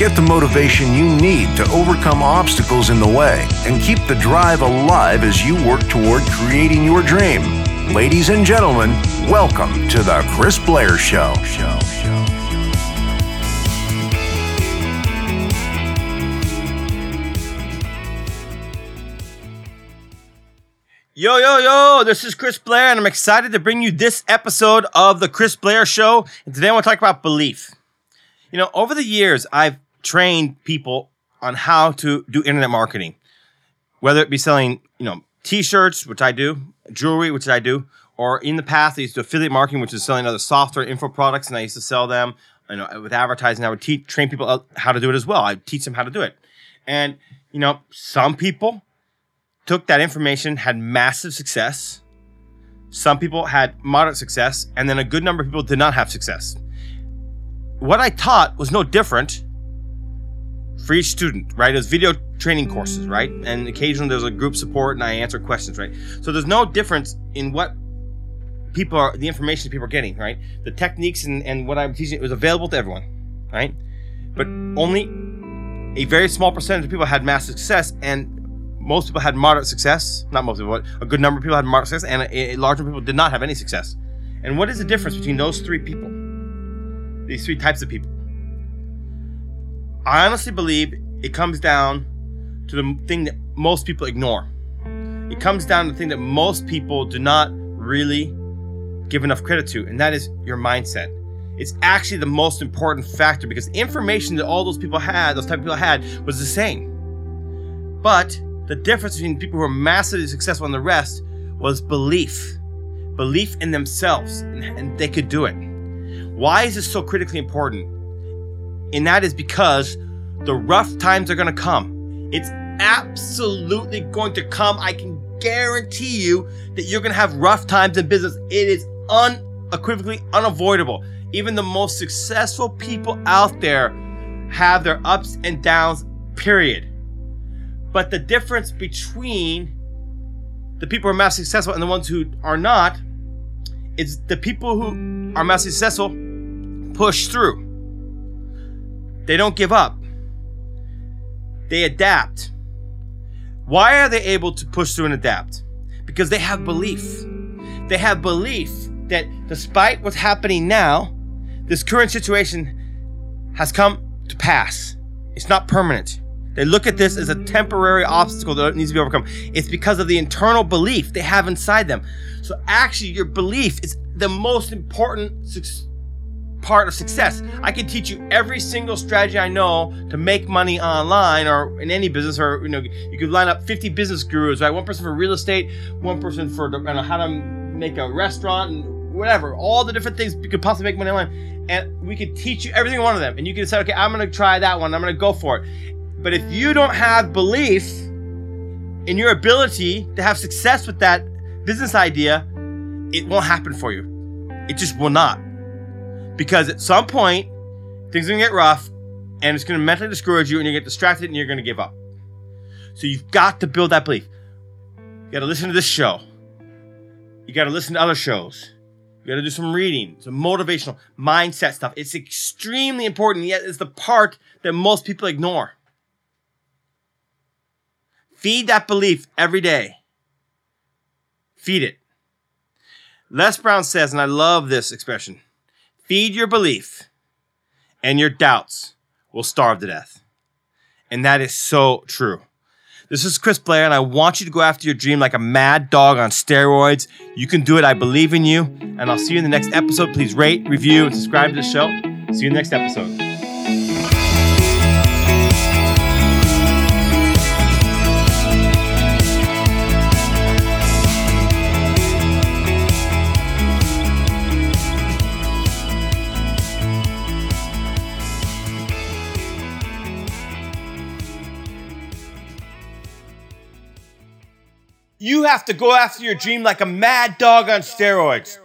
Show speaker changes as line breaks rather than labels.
Get the motivation you need to overcome obstacles in the way and keep the drive alive as you work toward creating your dream. Ladies and gentlemen, welcome to the Chris Blair Show.
Yo, yo, yo, this is Chris Blair, and I'm excited to bring you this episode of The Chris Blair Show. And today I want to talk about belief. You know, over the years, I've trained people on how to do internet marketing, whether it be selling, you know, t shirts, which I do, jewelry, which I do, or in the past, I used to affiliate marketing, which is selling other software info products, and I used to sell them. You know, with advertising, I would teach, train people how to do it as well. I teach them how to do it. And, you know, some people, took that information, had massive success. Some people had moderate success, and then a good number of people did not have success. What I taught was no different for each student, right? Was video training courses, right? And occasionally there's a group support and I answer questions, right? So there's no difference in what people are, the information people are getting, right? The techniques and, and what I'm teaching was available to everyone, right? But only a very small percentage of people had massive success, and most people had moderate success. Not most people, but a good number of people had moderate success, and a, a large number of people did not have any success. And what is the difference between those three people? These three types of people. I honestly believe it comes down to the thing that most people ignore. It comes down to the thing that most people do not really give enough credit to, and that is your mindset. It's actually the most important factor because the information that all those people had, those type of people had, was the same. But the difference between people who are massively successful and the rest was belief. Belief in themselves, and, and they could do it. Why is this so critically important? And that is because the rough times are going to come. It's absolutely going to come. I can guarantee you that you're going to have rough times in business. It is unequivocally unavoidable. Even the most successful people out there have their ups and downs, period. But the difference between the people who are massively successful and the ones who are not is the people who are massively successful push through. They don't give up. They adapt. Why are they able to push through and adapt? Because they have belief. They have belief that despite what's happening now, this current situation has come to pass. It's not permanent. They look at this as a temporary obstacle that needs to be overcome. It's because of the internal belief they have inside them. So actually, your belief is the most important su- part of success. I can teach you every single strategy I know to make money online or in any business, or you know, you could line up 50 business gurus, right? One person for real estate, one person for you know, how to make a restaurant, and whatever. All the different things you could possibly make money online, and we could teach you every single one of them. And you can decide, okay, I'm to try that one. I'm to go for it. But if you don't have belief in your ability to have success with that business idea, it won't happen for you. It just will not. Because at some point, things are gonna get rough and it's gonna mentally discourage you and you get distracted and you're gonna give up. So you've got to build that belief. You gotta listen to this show. You gotta listen to other shows. You gotta do some reading, some motivational mindset stuff. It's extremely important, yet it's the part that most people ignore. Feed that belief every day. Feed it. Les Brown says, and I love this expression feed your belief, and your doubts will starve to death. And that is so true. This is Chris Blair, and I want you to go after your dream like a mad dog on steroids. You can do it. I believe in you. And I'll see you in the next episode. Please rate, review, and subscribe to the show. See you in the next episode. You have to go after your dream like a mad dog on steroids.